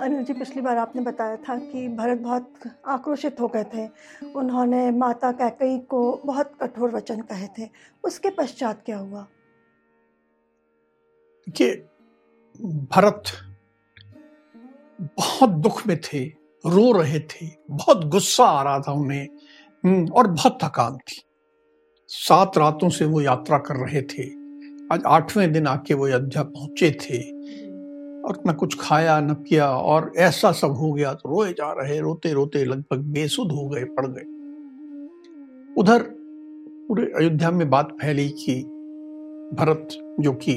अनिल जी पिछली बार आपने बताया था कि भरत बहुत आक्रोशित हो गए थे। उन्होंने माता कैकई को बहुत कठोर वचन कहे थे। उसके पश्चात क्या हुआ? कि भरत बहुत दुख में थे रो रहे थे बहुत गुस्सा आ रहा था उन्हें हम्म, और बहुत थकान थी। सात रातों से वो यात्रा कर रहे थे। आज आठवें दिन आके वो अयोध्या पहुँचे थे। और न कुछ खाया न पिया और ऐसा सब हो गया तो रोए जा रहे रोते रोते लगभग बेसुध हो गए पड़ गए। उधर पूरे अयोध्या में बात फैली कि भरत जो कि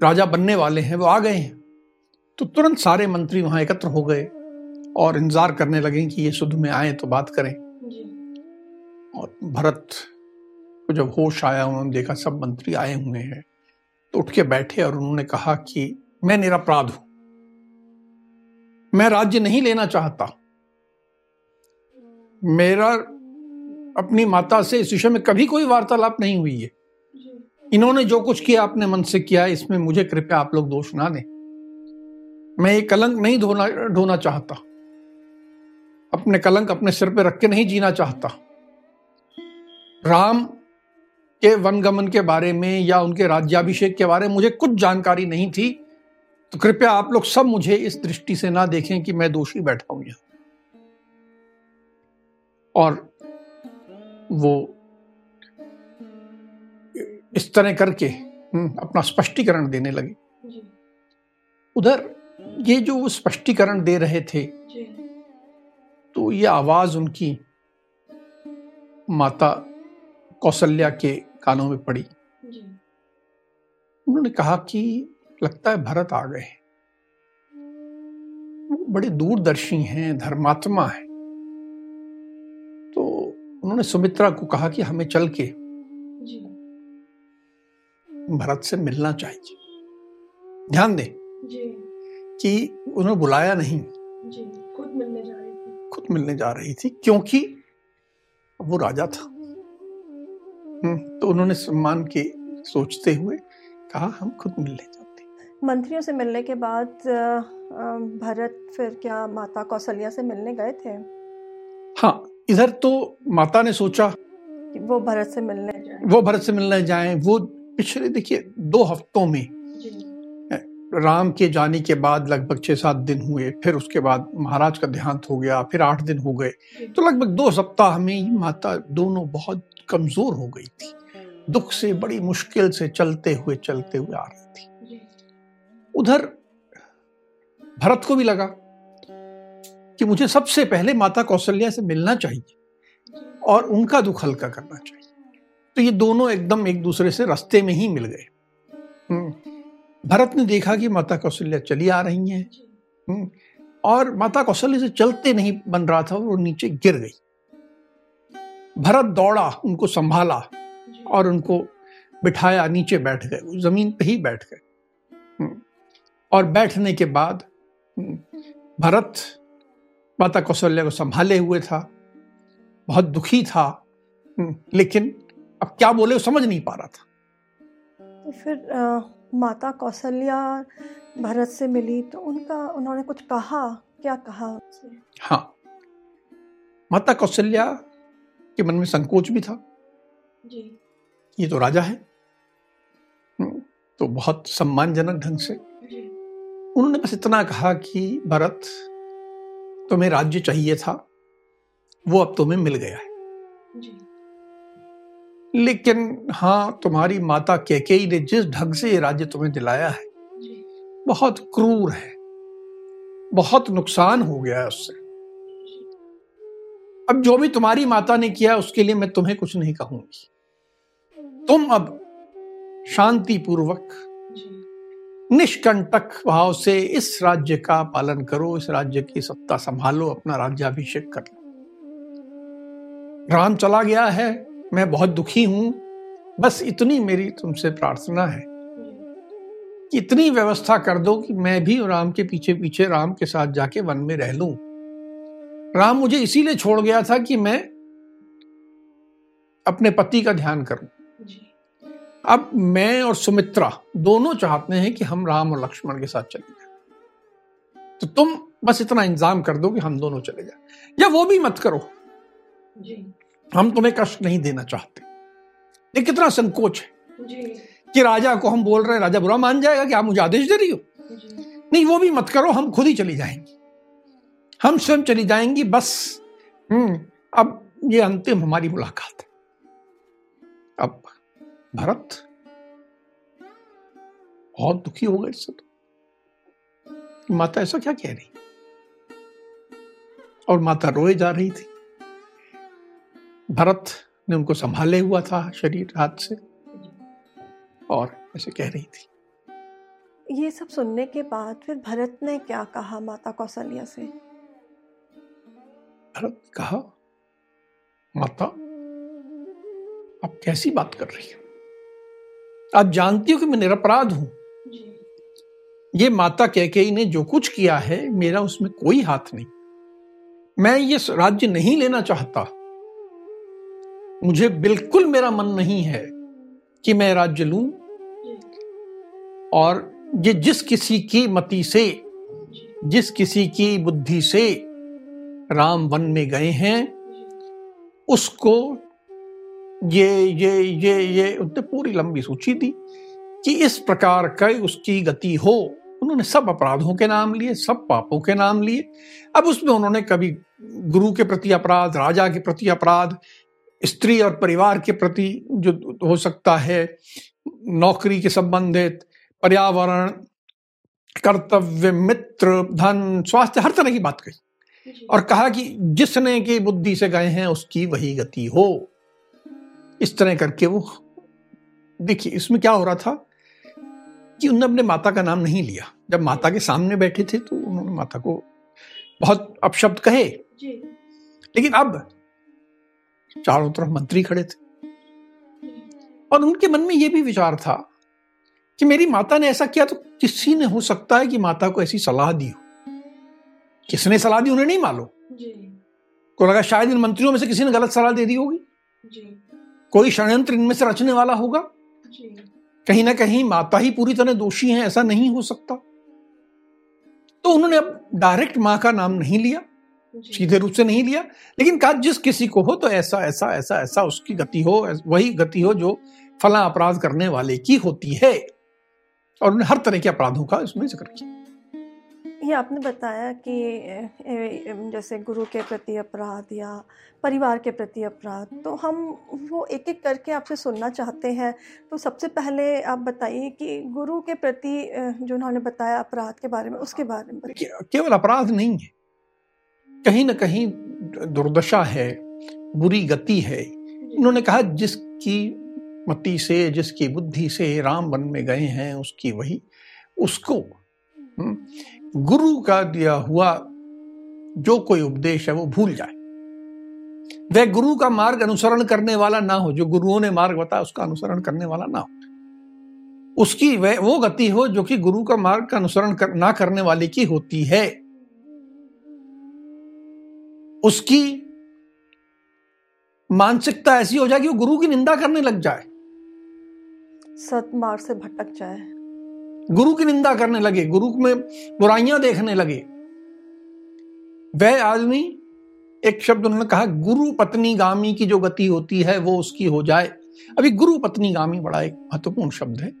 राजा बनने वाले हैं वो आ गए हैं। तो तुरंत सारे मंत्री वहाँ एकत्र हो गए और इंतज़ार करने लगे कि ये सुध में आए तो बात करें। और भरत को जब होश आया उन्होंने देखा सब मंत्री आए हुए हैं। तो उठ के बैठे और उन्होंने कहा कि मैं निरपराध हूँ। मैं राज्य नहीं लेना चाहता। मेरा, अपनी माता से इस विषय में कभी कोई वार्तालाप नहीं हुई है। इन्होंने जो कुछ किया अपने मन से किया, इसमें मुझे कृपया आप लोग दोष ना दें। मैं ये कलंक नहीं धोना, ढोना चाहता। अपने कलंक अपने सिर पे रख के नहीं जीना चाहता। राम के वनगमन के बारे में या उनके राज्याभिषेक के बारे में मुझे कुछ जानकारी नहीं थी। तो कृपया आप लोग सब मुझे इस दृष्टि से ना देखें कि मैं दोषी बैठा हूँ यहाँ। और वो इस तरह करके हम्म, अपना स्पष्टीकरण देने लगे। उधर ये जो वो स्पष्टीकरण दे रहे थे तो ये आवाज़ उनकी माता कौशल्या के कानों में पड़ी। उन्होंने कहा कि लगता है भरत आ गए बड़े दूरदर्शी हैं धर्मात्मा है। तो उन्होंने सुमित्रा को कहा कि हमें चल के भरत से मिलना चाहिए। ध्यान दें कि उन्होंने बुलाया नहीं। खुद मिलने जा रही थी। खुद मिलने जा रही थी क्योंकि वो राजा था। हम्म, तो उन्होंने सम्मान के सोचते हुए कहा हम खुद मिलने जाते मंत्रियों से मिलने के बाद भरत फिर क्या माता कौशल्या से मिलने गए थे? हाँ इधर तो माता ने सोचा वो भरत से मिलने जाए। वो भरत से मिलने जाए वो पिछले देखिए दो हफ्तों में राम के जाने के बाद लगभग छह सात दिन हुए फिर उसके बाद महाराज का देहांत हो गया फिर आठ दिन हो गए। तो लगभग दो सप्ताह में माता दोनों बहुत कमज़ोर हो गई थी। दुख से बड़ी मुश्किल से चलते हुए चलते हुए आ रही उधर भरत को भी लगा कि मुझे सबसे पहले माता कौशल्या से मिलना चाहिए और उनका दुख हल्का करना चाहिए तो ये दोनों एकदम एक दूसरे से रास्ते में ही मिल गए हम्म। भरत ने देखा कि माता कौशल्या चली आ रही हैं हम्म। और माता कौशल्या से चलते नहीं बन रहा था वो नीचे गिर गई भरत दौड़ा, उनको संभाला और उनको बिठाया, नीचे बैठ गए ज़मीन पे ही बैठ गए। और बैठने के बाद भरत माता कौशल्या को संभाले हुए था। बहुत दुखी था लेकिन अब क्या बोले वो समझ नहीं पा रहा था। तो फिर आ, माता कौशल्या भरत से मिली तो उनका उन्होंने कुछ कहा? क्या कहा हाँ। माता कौशल्या के मन में संकोच भी था। जी। ये तो राजा है। तो बहुत सम्मानजनक ढंग से उन्होंने बस इतना कहा कि भरत तुम्हें राज्य चाहिए था वो अब तुम्हें मिल गया है। जी। लेकिन हाँ तुम्हारी माता कैकेयी ने जिस ढंग से ये राज्य तुम्हें दिलाया है बहुत क्रूर है बहुत नुकसान हो गया है उससे। अब जो भी तुम्हारी माता ने किया उसके लिए मैं तुम्हें कुछ नहीं कहूँगी। तुम अब शांति पूर्वक निष्कंटक भाव से इस राज्य का पालन करो, इस राज्य की सत्ता संभालो, अपना राज्याभिषेक कर लो। राम चला गया है, मैं बहुत दुखी हूँ, बस इतनी मेरी तुमसे प्रार्थना है। कि इतनी व्यवस्था कर दो कि मैं भी राम के पीछे पीछे राम के साथ जाके वन में रह लू। राम मुझे इसीलिए छोड़ गया था कि मैं अपने पति का ध्यान करूँ। अब मैं और सुमित्रा दोनों चाहते हैं कि हम राम और लक्ष्मण के साथ चले। जाए तो तुम बस इतना इंतज़ाम कर दो कि हम दोनों चले जाए। या वो भी मत करो। जी। हम तुम्हें कष्ट नहीं देना चाहते। ये कितना संकोच है जी। कि राजा को हम बोल रहे हैं राजा बुरा मान जाएगा कि आप मुझे आदेश दे रही हो? नहीं वो भी मत करो हम खुद ही चली जाएँगी। हम स्वयं चली जाएँगी बस। हम्म अब ये अंतिम हमारी मुलाकात है। अब भरत? बहुत दुखी हो गए इससे तो। माता ऐसा क्या कह रही? और माता रोए जा रही थी। भरत ने उनको संभाले हुआ था शरीर हाथ से और ऐसे कह रही थी। ये सब सुनने के बाद फिर भरत ने क्या कहा माता कौशल्या से? भरत कहा माता आप कैसी बात कर रही हो? आप जानती हो कि मैं निरपराध हूँ। ये माता कैकेयी ने जो कुछ किया है मेरा उसमें कोई हाथ नहीं। मैं ये राज्य नहीं लेना चाहता। मुझे बिल्कुल मेरा मन नहीं है कि मैं राज्य लूँ। और ये जिस किसी की मति से जिस किसी की बुद्धि से राम वन में गए हैं उसको ये ये ये ये उनने पूरी लंबी सूची दी कि इस प्रकार का उसकी गति हो। उन्होंने सब अपराधों के नाम लिए सब पापों के नाम लिए। अब उसमें उन्होंने कभी गुरु के प्रति अपराध राजा के प्रति अपराध स्त्री और परिवार के प्रति जो हो सकता है नौकरी के संबंधित पर्यावरण कर्तव्य मित्र धन स्वास्थ्य हर तरह की बात कही। और कहा कि जिसने की बुद्धि से गए हैं उसकी वही गति हो। इस तरह करके वो देखिए इसमें क्या हो रहा था कि उन्होंने अपने माता का नाम नहीं लिया। जब माता के सामने बैठे थे तो उन्होंने माता को बहुत अपशब्द कहे। लेकिन अब चारों तरफ़ मंत्री खड़े थे। और उनके मन में यह भी विचार था कि मेरी माता ने ऐसा किया तो किसी ने हो सकता है कि माता को ऐसी सलाह दी हो। किसने सलाह दी उन्हें नहीं मालूम। को लगा शायद इन मंत्रियों में से किसी ने गलत सलाह दे दी होगी। कोई षड्यंत्र इनमें से रचने वाला होगा? कहीं ना कहीं माता ही पूरी तरह दोषी है ऐसा नहीं हो सकता। तो उन्होंने अब डायरेक्ट माँ का नाम नहीं लिया सीधे रूप से नहीं लिया लेकिन कहा जिस किसी को हो तो ऐसा ऐसा ऐसा ऐसा उसकी गति हो वही गति हो जो फला अपराध करने वाले की होती है। और उन्होंने हर तरह के अपराधों का इसमें ज़िक्र किया। ये आपने बताया कि जैसे गुरु के प्रति अपराध या परिवार के प्रति अपराध तो हम वो एक एक करके आपसे सुनना चाहते हैं। तो सबसे पहले आप बताइए कि गुरु के प्रति जो उन्होंने बताया अपराध के बारे में उसके बारे में केवल अपराध नहीं है। कहीं ना कहीं दुर्दशा है बुरी गति है। उन्होंने कहा जिसकी मति से जिसकी बुद्धि से राम वन में गए हैं उसकी वही उसको हम्म, गुरु का दिया हुआ जो कोई उपदेश है वो भूल जाए। वह गुरु का मार्ग अनुसरण करने वाला ना हो जो गुरुओं ने मार्ग बताया उसका अनुसरण करने वाला ना हो। उसकी वह वो गति हो जो कि गुरु का मार्ग का अनुसरण कर, ना करने वाले की होती है। उसकी मानसिकता ऐसी हो जाए कि वो गुरु की निंदा करने लग जाए। सतमार्ग से भटक जाए। गुरु की निंदा करने लगे, गुरु में बुराइयाँ देखने लगे। वह आदमी, एक शब्द उन्होंने कहा, गुरु पत्नी गामी की जो गति होती है, वो उसकी हो जाए। अभी गुरु पत्नी गामी बड़ा एक महत्वपूर्ण शब्द है।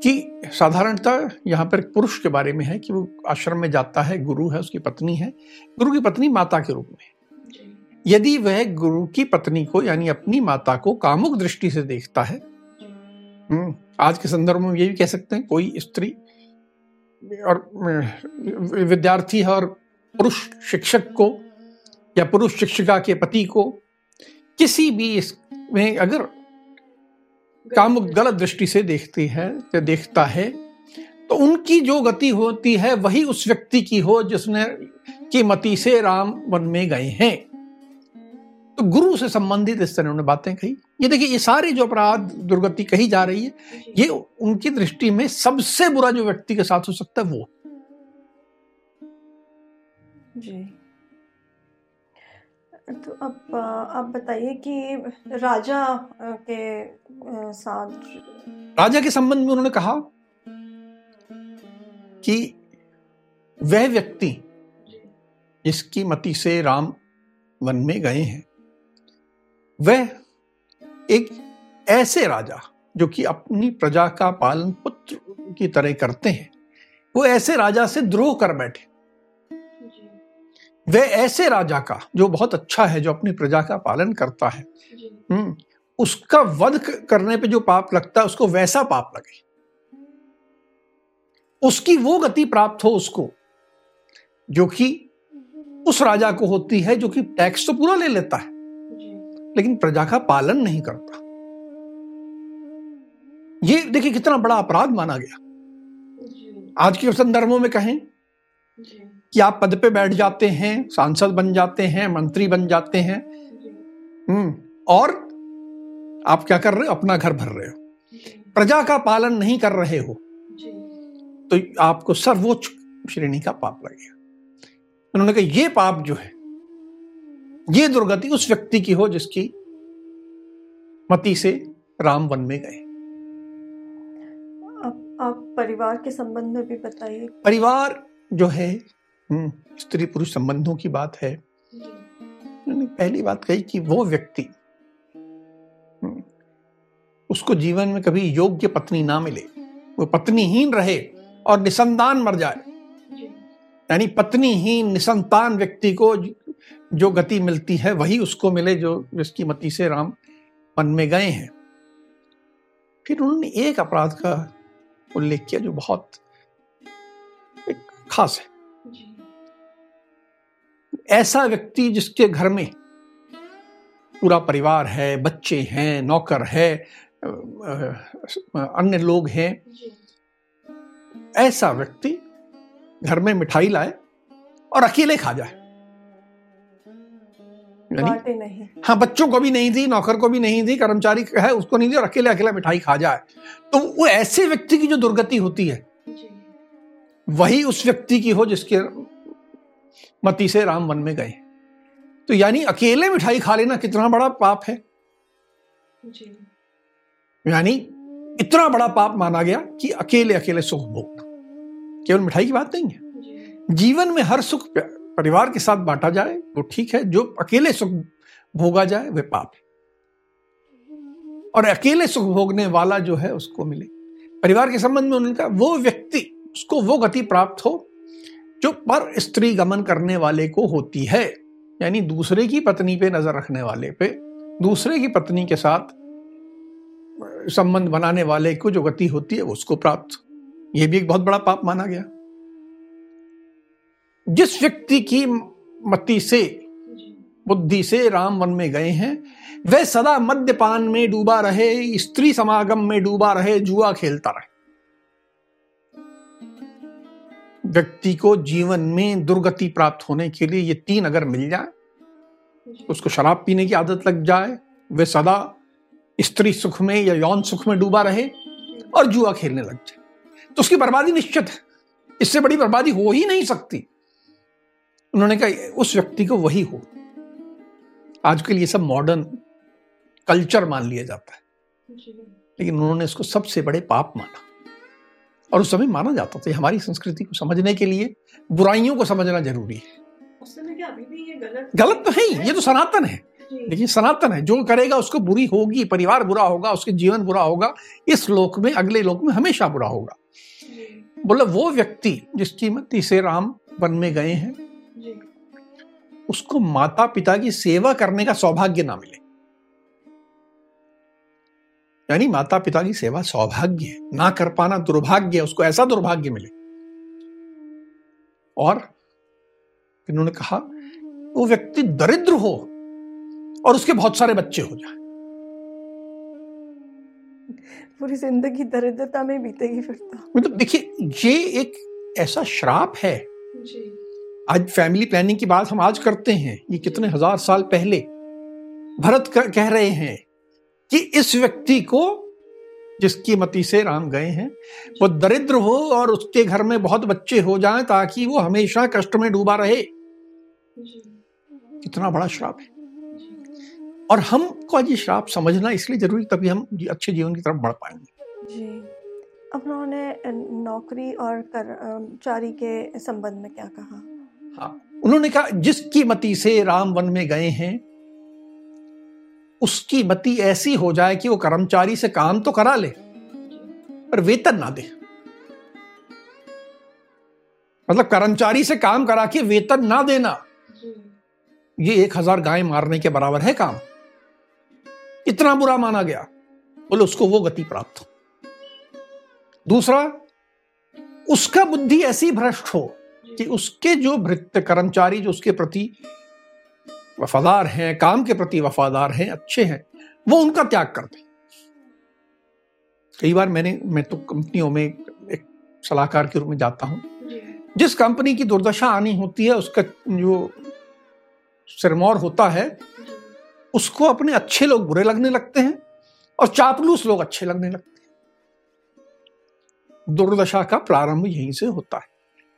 कि साधारणतः यहाँ पर पुरुष के बारे में है कि वो आश्रम में जाता है, गुरु है, उसकी पत्नी है। गुरु की पत्नी माता के रूप में। यदि वह गुरु की पत्नी को, यानी अपनी माता को, कामुक दृष्टि से देखता है आज के संदर्भ में ये भी कह सकते हैं कोई स्त्री और विद्यार्थी है और पुरुष शिक्षक को या पुरुष शिक्षिका के पति को किसी भी इसमें अगर काम गलत दृष्टि से देखती है या देखता है तो उनकी जो गति होती है वही उस व्यक्ति की हो जिसने की मति से राम वन में गए हैं। तो गुरु से संबंधित इस तरह उन्होंने बातें कही। ये देखिए ये सारी जो अपराध दुर्गति कही जा रही है ये उनकी दृष्टि में सबसे बुरा जो व्यक्ति के साथ हो सकता है वो। जी। तो अब आप बताइए कि राजा के साथ राजा के संबंध में उन्होंने कहा कि वह व्यक्ति जिसकी मति से राम वन में गए हैं वह एक ऐसे राजा जो कि अपनी प्रजा का पालन पुत्र की तरह करते हैं वो ऐसे राजा से द्रोह कर बैठे। वह ऐसे राजा का जो बहुत अच्छा है जो अपनी प्रजा का पालन करता है हम्म उसका वध करने पे जो पाप लगता है उसको वैसा पाप लगे। उसकी वो गति प्राप्त हो उसको जो कि उस राजा को होती है जो कि टैक्स तो पूरा ले लेता है। लेकिन प्रजा का पालन नहीं करता। ये देखिए कितना बड़ा अपराध माना गया। आज के संदर्भों में कहें कि आप पद पे बैठ जाते हैं सांसद बन जाते हैं मंत्री बन जाते हैं। हम्म और आप क्या कर रहे हो? अपना घर भर रहे हो। प्रजा का पालन नहीं कर रहे हो। तो आपको सर्वोच्च श्रेणी का पाप लगेगा उन्होंने कहा ये पाप जो है ये दुर्गति उस व्यक्ति की हो जिसकी मति से राम वन में गए। आप, आप परिवार के संबंध में भी बताइए। परिवार जो है हम्म, स्त्री पुरुष संबंधों की बात है। उन्होंने पहली बात कही कि वो व्यक्ति हम्म, उसको जीवन में कभी योग्य पत्नी ना मिले। वो पत्नीहीन रहे और निसंतान मर जाए। यानी पत्नीहीन निसंतान व्यक्ति को जो गति मिलती है वही उसको मिले जो जिसकी मति से राम वन में गए हैं। फिर उन्होंने एक अपराध का उल्लेख किया जो बहुत एक खास है। ऐसा व्यक्ति जिसके घर में पूरा परिवार है बच्चे हैं नौकर है अन्य लोग हैं ऐसा व्यक्ति घर में मिठाई लाए और अकेले खा जाए। नहीं। हाँ बच्चों को भी नहीं थी नौकर को भी नहीं थी कर्मचारी है उसको नहीं थी और अकेले अकेला मिठाई खा जाए। तो वो ऐसे व्यक्ति की जो दुर्गति होती है वही उस व्यक्ति की हो जिसके मती से राम वन में गए। तो यानी अकेले मिठाई खा लेना कितना बड़ा पाप है। यानी इतना बड़ा पाप माना गया कि अकेले अकेले सुख भोगना। केवल मिठाई की बात नहीं है। जीवन में हर सुख परिवार के साथ बांटा जाए वो ठीक है, जो अकेले सुख भोगा जाए वह पाप है। और अकेले सुख भोगने वाला जो है, उसको मिले। परिवार के संबंध में उन्होंने कहा वो व्यक्ति, उसको वो गति प्राप्त हो, जो पर स्त्री गमन करने वाले को होती है। यानी दूसरे की पत्नी पे नज़र रखने वाले पे, दूसरे की पत्नी के साथ संबंध बनाने वाले को जो गति होती है उसको प्राप्त। यह भी एक बहुत बड़ा पाप माना गया। जिस व्यक्ति की मति से, बुद्धि से राम वन में गए हैं, वह सदा मद्यपान में डूबा रहे, स्त्री समागम में डूबा रहे, जुआ खेलता रहे। व्यक्ति को जीवन में दुर्गति प्राप्त होने के लिए ये तीन अगर मिल जाए, उसको शराब पीने की आदत लग जाए, वह सदा स्त्री सुख में या यौन सुख में डूबा रहे और जुआ खेलने लग जाए। तो उसकी बर्बादी निश्चित है। इससे बड़ी बर्बादी हो ही नहीं सकती। उन्होंने कहा उस व्यक्ति को वही हो। आजकल ये सब मॉडर्न कल्चर मान लिया जाता है। लेकिन उन्होंने इसको सबसे बड़े पाप माना। और उस समय माना जाता था। हमारी संस्कृति को समझने के लिए बुराइयों को समझना ज़रूरी है। गलत गलत तो है ये तो सनातन है। देखिए सनातन है। जो करेगा उसको बुरी होगी परिवार बुरा होगा उसके जीवन बुरा होगा इस लोक में अगले लोक में हमेशा बुरा होगा। बोले वो व्यक्ति जिसकी मती से राम वन में गए हैं उसको माता पिता की सेवा करने का सौभाग्य ना मिले। यानी माता पिता की सेवा सौभाग्य है ना कर पाना दुर्भाग्य है उसको ऐसा दुर्भाग्य मिले। और इन्होंने कहा वो व्यक्ति दरिद्र हो और उसके बहुत सारे बच्चे हो जाए। पूरी ज़िंदगी दरिद्रता में बीतेगी फिर तो। मतलब देखिए ये एक ऐसा श्राप है जी। आज फैमिली प्लानिंग की बात हम आज करते हैं, ये कितने हज़ार साल पहले। भरत कह रहे हैं कि इस व्यक्ति को जिसकी मति से राम गए हैं, वो दरिद्र हो और उसके घर में बहुत बच्चे हो जाएँ ताकि वो हमेशा कष्ट में डूबा रहे। कितना बड़ा श्राप है। और हमको ये श्राप समझना इसलिए ज़रूरी तभी हम अच्छे जीवन की तरफ़ बढ़ पाएँगे। उन्होंने नौकरी और कर्मचारी के संबंध में क्या कहा? उन्होंने कहा जिसकी मति से राम वन में गए हैं उसकी मति ऐसी हो जाए कि वो कर्मचारी से काम तो करा ले पर वेतन ना दे। मतलब कर्मचारी से काम करा के वेतन ना देना। ये एक हज़ार गाय मारने के बराबर है काम। इतना बुरा माना गया बोले उसको वो गति प्राप्त हो। दूसरा उसका बुद्धि ऐसी भ्रष्ट हो कि उसके जो भृत्य कर्मचारी जो उसके प्रति वफादार हैं काम के प्रति वफादार हैं अच्छे हैं वो उनका त्याग कर दे। कई बार मैंने मैं तो कंपनियों में एक सलाहकार के रूप में जाता हूँ। जिस कंपनी की दुर्दशा आनी होती है उसका जो सिरमौर होता है उसको अपने अच्छे लोग बुरे लगने लगते हैं और चापलूस लोग अच्छे लगने लगते हैं। दुर्दशा का प्रारंभ यहीं से होता है।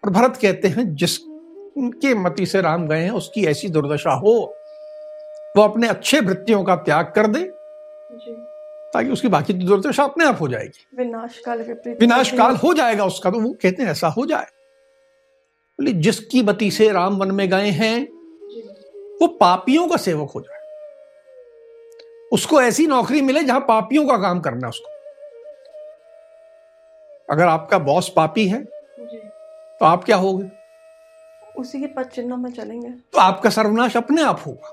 और भरत कहते हैं जिसके मति से राम गए हैं उसकी ऐसी दुर्दशा हो वो अपने अच्छे वृत्तियों का त्याग कर दे ताकि उसकी बाकी दुर्दशा अपने आप हो जाएगी। विनाश काल विनाश काल हो जाएगा उसका तो वो कहते हैं ऐसा हो जाए। बोले जिसकी मति से राम वन में गए हैं वो पापियों का सेवक हो जाए। उसको ऐसी नौकरी मिले जहाँ पापियों का काम करना उसको। अगर आपका बॉस पापी है तो आप क्या होगे? उसी के पद चिन्हों में चलेंगे। तो आपका सर्वनाश अपने आप होगा।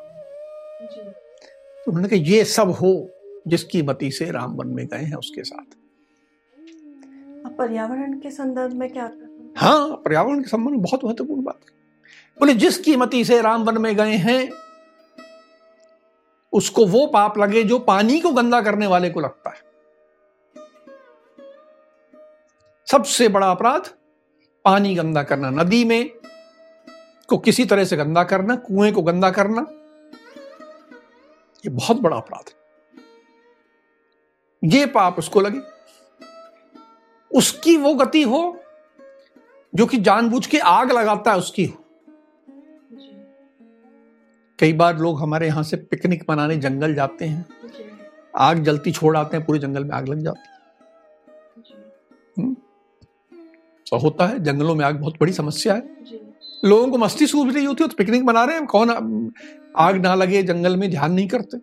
तो उन्होंने कहा ये सब हो जिसकी मति से राम वन में गए हैं उसके साथ। पर्यावरण के संदर्भ में क्या हाँ? पर्यावरण के संबंध में बहुत महत्वपूर्ण बात बोले जिसकी मति से राम वन में गए हैं उसको वो पाप लगे जो पानी को गंदा करने वाले को लगता है। सबसे बड़ा अपराध पानी गंदा करना नदी में को किसी तरह से गंदा करना कुएँ को गंदा करना ये बहुत बड़ा अपराध है। ये पाप उसको लगे। उसकी वो गति हो जो कि जानबूझ के आग लगाता है उसकी हो। कई बार लोग हमारे यहाँ से पिकनिक मनाने जंगल जाते हैं। आग जलती छोड़ आते हैं पूरे जंगल में आग लग जाती है। तो होता है जंगलों में आग बहुत बड़ी समस्या है। लोगों को मस्ती सूझ रही होती है तो पिकनिक मना रहे हैं कौन आग ना लगे जंगल में ध्यान नहीं करते।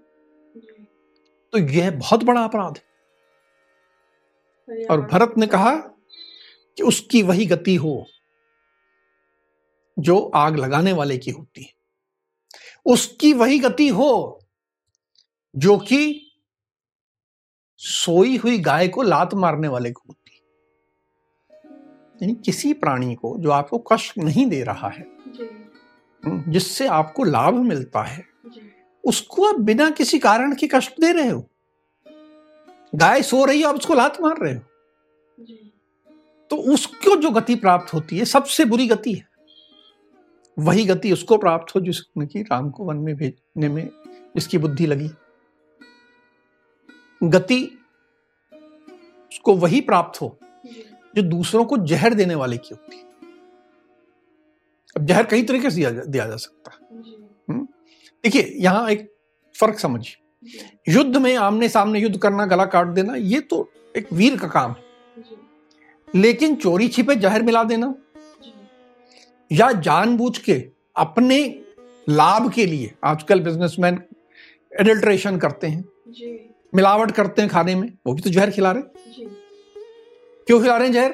तो यह बहुत बड़ा अपराध है। और भरत ने कहा कि उसकी वही गति हो जो आग लगाने वाले की होती है। उसकी वही गति हो जो कि सोई हुई गाय को लात मारने वाले को होती यानी किसी प्राणी को जो आपको कष्ट नहीं दे रहा है हम्म, जिससे आपको लाभ मिलता है उसको आप बिना किसी कारण के कष्ट दे रहे हो। गाय सो रही है आप उसको लात मार रहे हो। तो उसको जो गति प्राप्त होती है सबसे बुरी गति है। वही गति उसको प्राप्त हो जिसने की राम को वन में भेजने में जिसकी बुद्धि लगी। गति उसको वही प्राप्त हो। जो दूसरों को जहर देने वाले की होती है। अब जहर कई तरीके से दिया जा, दिया जा सकता है। हम्म? देखिए यहाँ एक फ़र्क समझिए। युद्ध में आमने सामने युद्ध करना गला काट देना ये तो एक वीर का काम है। लेकिन चोरी छिपे जहर मिला देना। या जानबूझ के अपने लाभ के लिए आजकल बिजनेसमैन एडल्ट्रेशन करते हैं। मिलावट करते हैं खाने में वो भी तो जहर खिला रहे क्यों खिला रहे हैं जहर?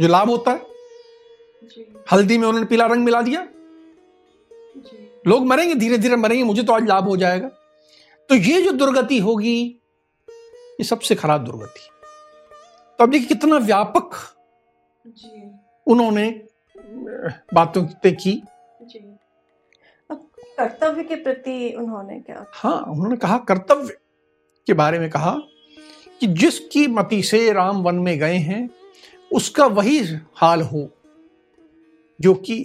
जो लाभ होता है। हल्दी में उन्होंने पीला रंग मिला दिया। लोग मरेंगे धीरे धीरे मरेंगे मुझे तो आज लाभ हो जाएगा। तो ये जो दुर्गति होगी ये सबसे खराब दुर्गति। तो अब देखिए कितना व्यापक उन्होंने बातों की। कर्तव्य के प्रति उन्होंने क्या हाँ उन्होंने कहा कर्तव्य के बारे में कहा कि जिसकी मति से राम वन में गए हैं उसका वही हाल हो जो कि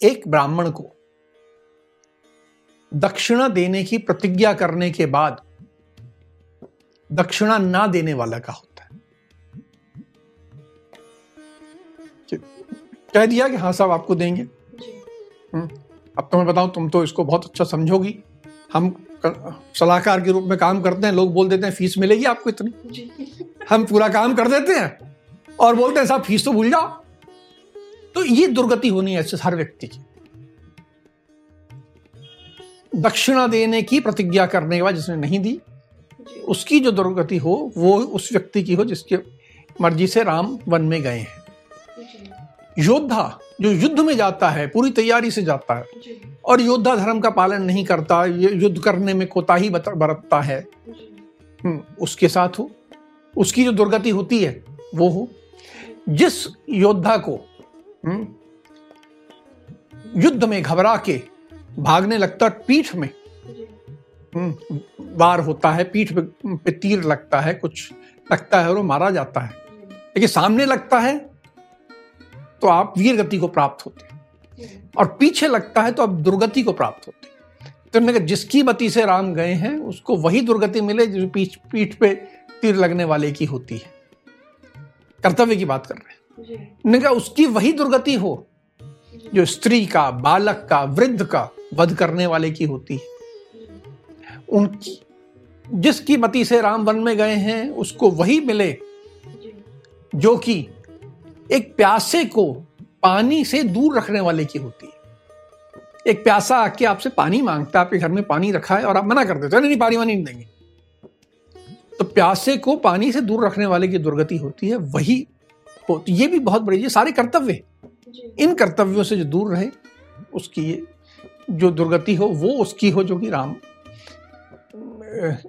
एक ब्राह्मण को दक्षिणा देने की प्रतिज्ञा करने के बाद दक्षिणा ना देने वाला का होता है। कह दिया कि हाँ साहब आपको देंगे? हम्म, अब तो मैं बताऊँ तुम तो इसको बहुत अच्छा समझोगी। हम सलाहकार के रूप में काम करते हैं लोग बोल देते हैं फ़ीस मिलेगी आपको इतनी? हम पूरा काम कर देते हैं और बोलते हैं साहब फ़ीस तो भूल जाओ। तो ये दुर्गति होनी है हर व्यक्ति की। दक्षिणा देने की प्रतिज्ञा करने के बाद जिसने नहीं दी उसकी जो दुर्गति हो वो उस व्यक्ति की हो जिसके मर्ज़ी से राम वन में गए हैं। योद्धा जो युद्ध में जाता है पूरी तैयारी से जाता है। और योद्धा धर्म का पालन नहीं करता युद्ध करने में कोताही बरतता है। हम्म, उसके साथ हो। उसकी जो दुर्गति होती है वो हो। जिस योद्धा को हम्म, युद्ध में घबरा के भागने लगता पीठ में हम्म, वार होता है पीठ पे तीर लगता है कुछ लगता है और वो मारा जाता है। लेकिन सामने लगता है तो आप वीर गति को प्राप्त होते हैं। और पीछे लगता है तो आप दुर्गति को प्राप्त होते हैं। तो मैंने कहा जिसकी मति से राम गए हैं उसको वही दुर्गति मिले जो पीठ पीठ पे तीर लगने वाले की होती है। कर्तव्य की बात कर रहे हैं। मैंने कहा उसकी वही दुर्गति हो जो स्त्री का बालक का वृद्ध का वध करने वाले की होती है। उनकी जिसकी मति से राम वन में गए हैं उसको वही मिले जो कि एक प्यासे को पानी से दूर रखने वाले की होती है। एक प्यासा आके आपसे पानी माँगता है आपके घर में पानी रखा है और आप मना कर देते हो नहीं पानी वानी नहीं देंगे। तो प्यासे को पानी से दूर रखने वाले की दुर्गति होती है वही तो ये भी बहुत बड़ी ये सारे कर्तव्य इन कर्तव्यों से जो दूर रहे उसकी जो दुर्गति हो वो उसकी हो जो कि राम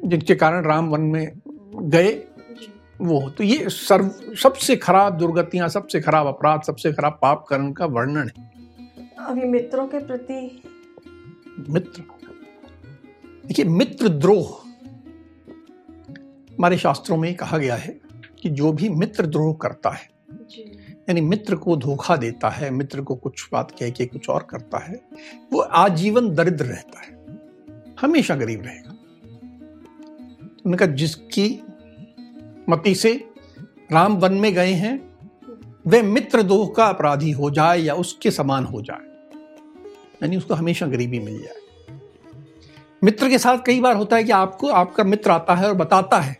जिनके कारण राम वन में गए। वो हो तो ये सर्व सबसे खराब दुर्गतियाँ सबसे खराब अपराध सबसे खराब पाप कर्म का वर्णन है। अभी मित्रों के प्रति मित्र। देखिए मित्र द्रोह। हमारे शास्त्रों में कहा गया है कि जो भी मित्र द्रोह करता है यानी मित्र को धोखा देता है मित्र को कुछ बात कह के कुछ और करता है वो आजीवन दरिद्र रहता है। हमेशा गरीब रहेगा। उन्होंने कहा जिसकी मती से राम वन में गए हैं वे मित्र दोह का अपराधी हो जाए या उसके समान हो जाए। यानी उसको हमेशा गरीबी मिल जाए। मित्र के साथ कई बार होता है कि आपको आपका मित्र आता है और बताता है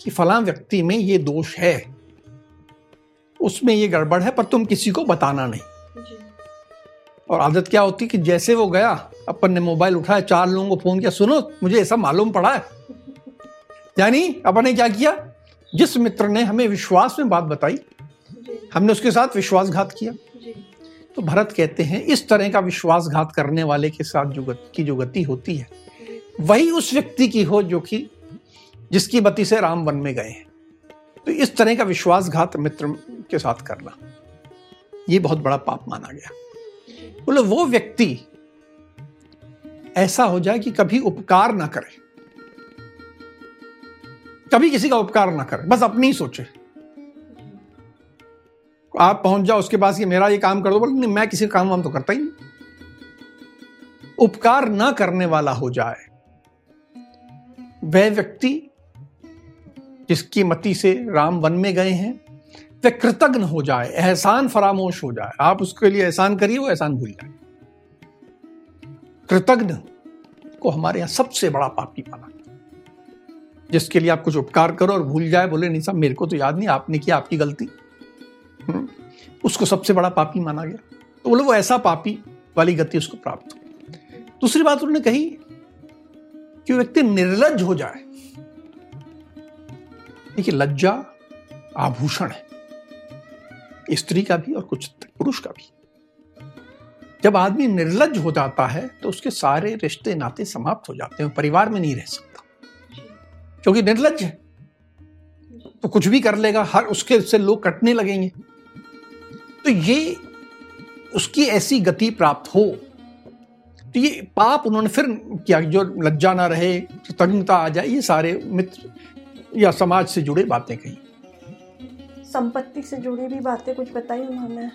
कि फला व्यक्ति में ये दोष है। उसमें ये गड़बड़ है पर तुम किसी को बताना नहीं। और आदत क्या होती कि जैसे वो गया अपन ने मोबाइल उठाया चार लोगों को फ़ोन किया सुनो मुझे ऐसा मालूम पड़ा है। यानी अपन ने क्या किया? जिस मित्र ने हमें विश्वास में बात बताई हमने उसके साथ विश्वासघात किया। तो भरत कहते हैं इस तरह का विश्वासघात करने वाले के साथ जो गति की जो गति होती है वही उस व्यक्ति की हो जो कि जिसकी बत्ती से राम वन में गए हैं। तो इस तरह का विश्वासघात मित्र के साथ करना ये बहुत बड़ा पाप माना गया। बोले वो व्यक्ति ऐसा हो जाए कि कभी उपकार ना करे। कभी किसी का उपकार ना करे। बस अपनी ही सोचे। आप पहुँच जाओ, उसके पास कि मेरा ये काम कर दो, बोले, नहीं, मैं किसी काम वाम तो करता ही नहीं। उपकार ना करने वाला हो जाए, वह व्यक्ति जिसकी मति से राम वन में गए हैं, वह कृतज्ञ हो जाए, एहसान फरामोश हो जाए। आप उसके लिए एहसान करिए, वो एहसान भूल जाए। कृतज्ञ को हमारे यहाँ सबसे बड़ा पापी माना जिसके लिए आप कुछ उपकार करो और भूल जाए बोले नहीं साहब मेरे को तो याद नहीं आपने किया आपकी गलती। हम्म, उसको सबसे बड़ा पापी माना गया। तो बोले वो ऐसा पापी वाली गति उसको प्राप्त हो दूसरी बात उन्होंने कही कि व्यक्ति निर्लज हो जाए। देखिए लज्जा आभूषण है। स्त्री का भी और कुछ पुरुष का भी। जब आदमी निर्लज हो जाता है तो उसके सारे रिश्ते नाते समाप्त हो जाते हैं परिवार में नहीं रह सकता। क्योंकि निर्लज है। तो कुछ भी कर लेगा हर उसके से लोग कटने लगेंगे। तो ये उसकी ऐसी गति प्राप्त हो तो ये पाप उन्होंने फिर किया जो लज्जा ना रहे कृतज्ञता आ जाए ये सारे मित्र या समाज से जुड़े बातें कही। संपत्ति से जुड़ी भी बातें कुछ बताई उन्होंने।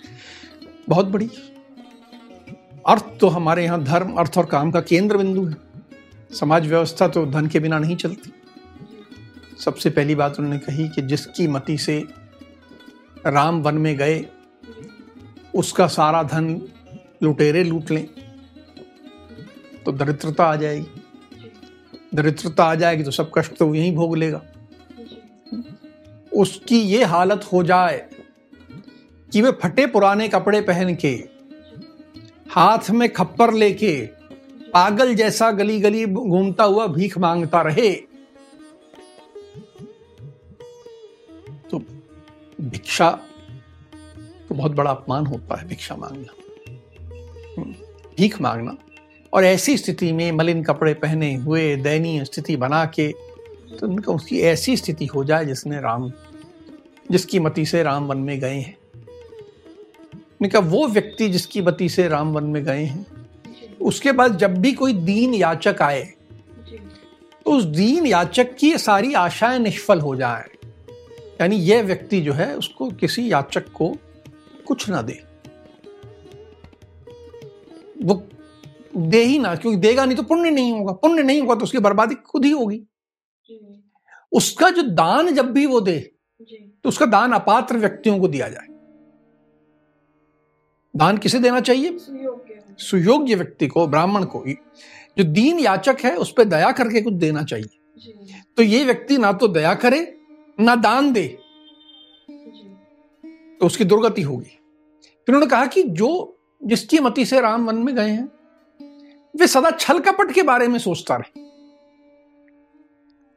बहुत बड़ी। अर्थ तो हमारे यहाँ धर्म अर्थ और काम का केंद्र बिंदु है। समाज व्यवस्था तो धन के बिना नहीं चलती। सबसे पहली बात उन्होंने कही कि जिसकी मति से राम वन में गए, उसका सारा धन लुटेरे लूट लें तो दरिद्रता आ जाएगी। दरिद्रता आ जाएगी तो सब कष्ट तो यहीं भोग लेगा। उसकी ये हालत हो जाए कि वे फटे पुराने कपड़े पहन के, हाथ में खप्पर लेके, पागल जैसा गली गली घूमता हुआ भीख माँगता रहे भिक्षा तो बहुत बड़ा अपमान होता है भिक्षा मांगना। हम्म, भीख मांगना। और ऐसी स्थिति में मलिन कपड़े पहने हुए दयनीय स्थिति बना के तो उनका उसकी ऐसी स्थिति हो जाए जिसने राम जिसकी मति से राम वन में गए हैं। उनका वो व्यक्ति जिसकी मति से राम वन में गए हैं उसके बाद जब भी कोई दीन याचक आए तो उस दीन याचक की सारी आशाएँ निष्फल हो जाए। यानी यह व्यक्ति जो है उसको किसी याचक को कुछ ना दे। वो दे ही ना क्योंकि देगा नहीं तो पुण्य नहीं होगा। पुण्य नहीं होगा तो उसकी बर्बादी खुद ही होगी। उसका जो दान जब भी वो दे तो उसका दान अपात्र व्यक्तियों को दिया जाए। दान किसे देना चाहिए? सुयोग्य। व्यक्ति को ब्राह्मण को। जो दीन याचक है उस पर दया करके कुछ देना चाहिए। तो ये व्यक्ति ना तो दया करे ना दान दे तो उसकी दुर्गति होगी। फिर उन्होंने कहा कि जो जिसकी मति से राम वन में गए हैं वे सदा छल कपट के बारे में सोचता रहे।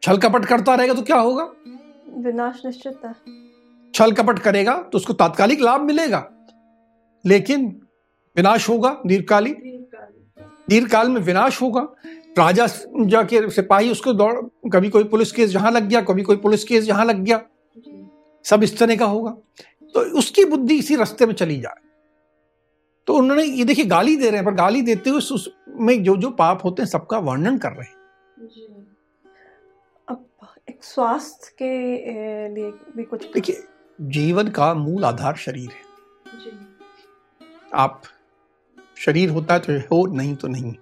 छल कपट करता रहेगा तो क्या होगा? विनाश निश्चित है। छल कपट करेगा तो उसको तात्कालिक लाभ मिलेगा लेकिन विनाश होगा दीर्घकालिक दीर्घकाल में विनाश होगा राजा जाके सिपाही उसको दौड़ कभी कोई पुलिस केस जहाँ लग गया कभी कोई पुलिस केस जहाँ लग गया। सब इस तरह का होगा। तो उसकी बुद्धि इसी रास्ते में चली जाए। तो उन्होंने ये देखिए गाली दे रहे हैं पर गाली देते हुए उसमें जो जो पाप होते हैं सबका वर्णन कर रहे हैं। अब एक स्वास्थ्य के लिए भी कुछ देखिए जीवन का मूल आधार शरीर है। आप शरीर होता है तो हो नहीं तो नहीं।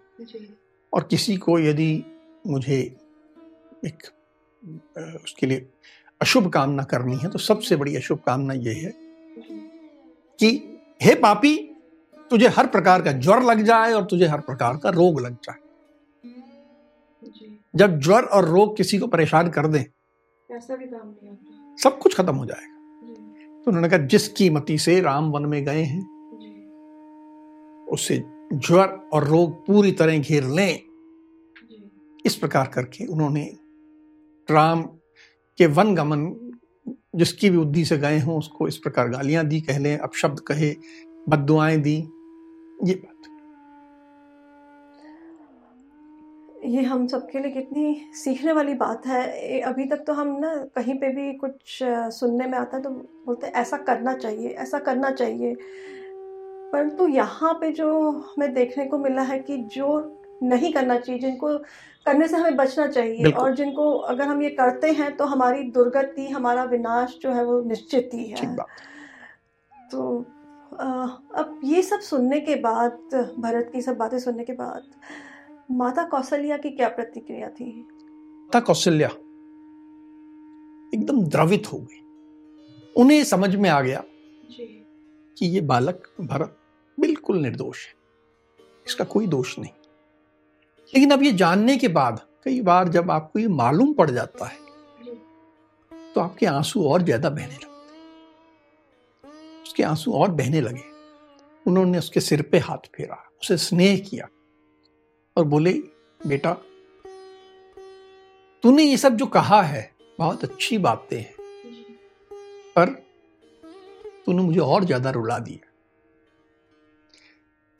और किसी को यदि मुझे एक उसके लिए अशुभ कामना करनी है तो सबसे बड़ी अशुभ कामना यह है कि हे पापी तुझे हर प्रकार का ज्वर लग जाए और तुझे हर प्रकार का रोग लग जाए। जब ज्वर और रोग किसी को परेशान कर दे सब कुछ खत्म हो जाएगा। तो उन्होंने कहा जिसकी मति से राम वन में गए हैं उसे ज्वर और रोग पूरी तरह घेर लें। इस प्रकार करके उन्होंने राम के वन गमन जिसकी भी बुद्धि से गए हों उसको इस प्रकार गालियाँ दी कह लें अपशब्द कहे बदुआएँ दी ये बात। ये हम सबके लिए कितनी सीखने वाली बात है। अभी तक तो हम ना कहीं पे भी कुछ सुनने में आता है तो बोलते हैं ऐसा करना चाहिए ऐसा करना चाहिए। परंतु यहाँ पे जो हमें देखने को मिला है कि जो नहीं करना चाहिए जिनको करने से हमें बचना चाहिए और जिनको अगर हम ये करते हैं तो हमारी दुर्गति हमारा विनाश जो है वो निश्चित ही है। तो अब ये सब सुनने के बाद भरत की सब बातें सुनने के बाद माता कौशल्या की क्या प्रतिक्रिया थी? माता कौशल्या एकदम द्रवित हो गई। उन्हें समझ में आ गया कि ये बालक भरत बिल्कुल निर्दोष है। इसका कोई दोष नहीं। लेकिन अब ये जानने के बाद कई बार जब आपको ये मालूम पड़ जाता है तो आपके आँसू और ज़्यादा बहने लगते उसके आँसू और बहने लगे। उन्होंने उसके सिर पे हाथ फेरा, उसे स्नेह किया और बोले, बेटा, तूने ये सब जो कहा है, बहुत अच्छी बातें हैं। पर तूने मुझे और ज़्यादा रुला दिया।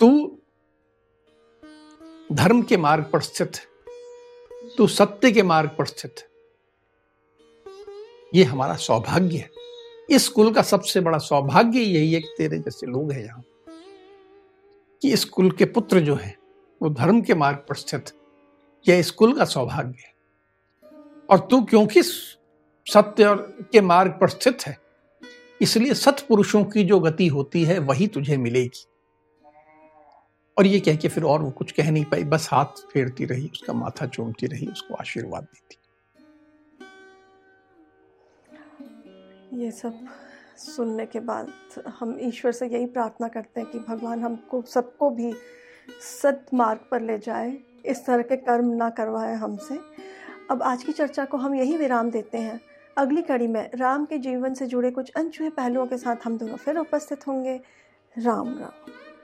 तू धर्म के मार्ग पर स्थित तू सत्य के मार्ग पर स्थित ये हमारा सौभाग्य है। इस कुल का सबसे बड़ा सौभाग्य यही है कि तेरे जैसे लोग हैं यहाँ। कि इस कुल के पुत्र जो है, वो धर्म के मार्ग पर स्थित यह इस कुल का सौभाग्य है। और तू क्योंकि सत्य और के मार्ग पर स्थित है, इसलिए सत्पुरुषों की जो गति होती है, वही तुझे मिलेगी। और ये कह के फिर और वो कुछ कह नहीं पाई। बस हाथ फेरती रही, उसका माथा चूमती रही, उसको आशीर्वाद देती। ये सब सुनने के बाद हम ईश्वर से यही प्रार्थना करते हैं कि भगवान हमको, सबको भी सत मार्ग पर ले जाए, इस तरह के कर्म ना करवाए हमसे। अब आज की चर्चा को हम यही विराम देते हैं। अगली कड़ी में राम के जीवन से जुड़े कुछ अनछुए पहलुओं के साथ हम दोनों फिर उपस्थित होंगे। राम राम।